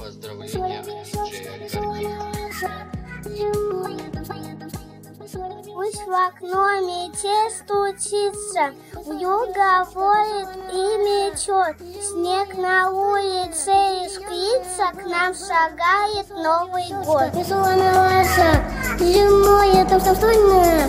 Поздравления, Пусть в окно метель стучится, Юга воет и мечет, Снег на улице искрится, К нам шагает Новый год. Веселая наша, зимой это все стольно.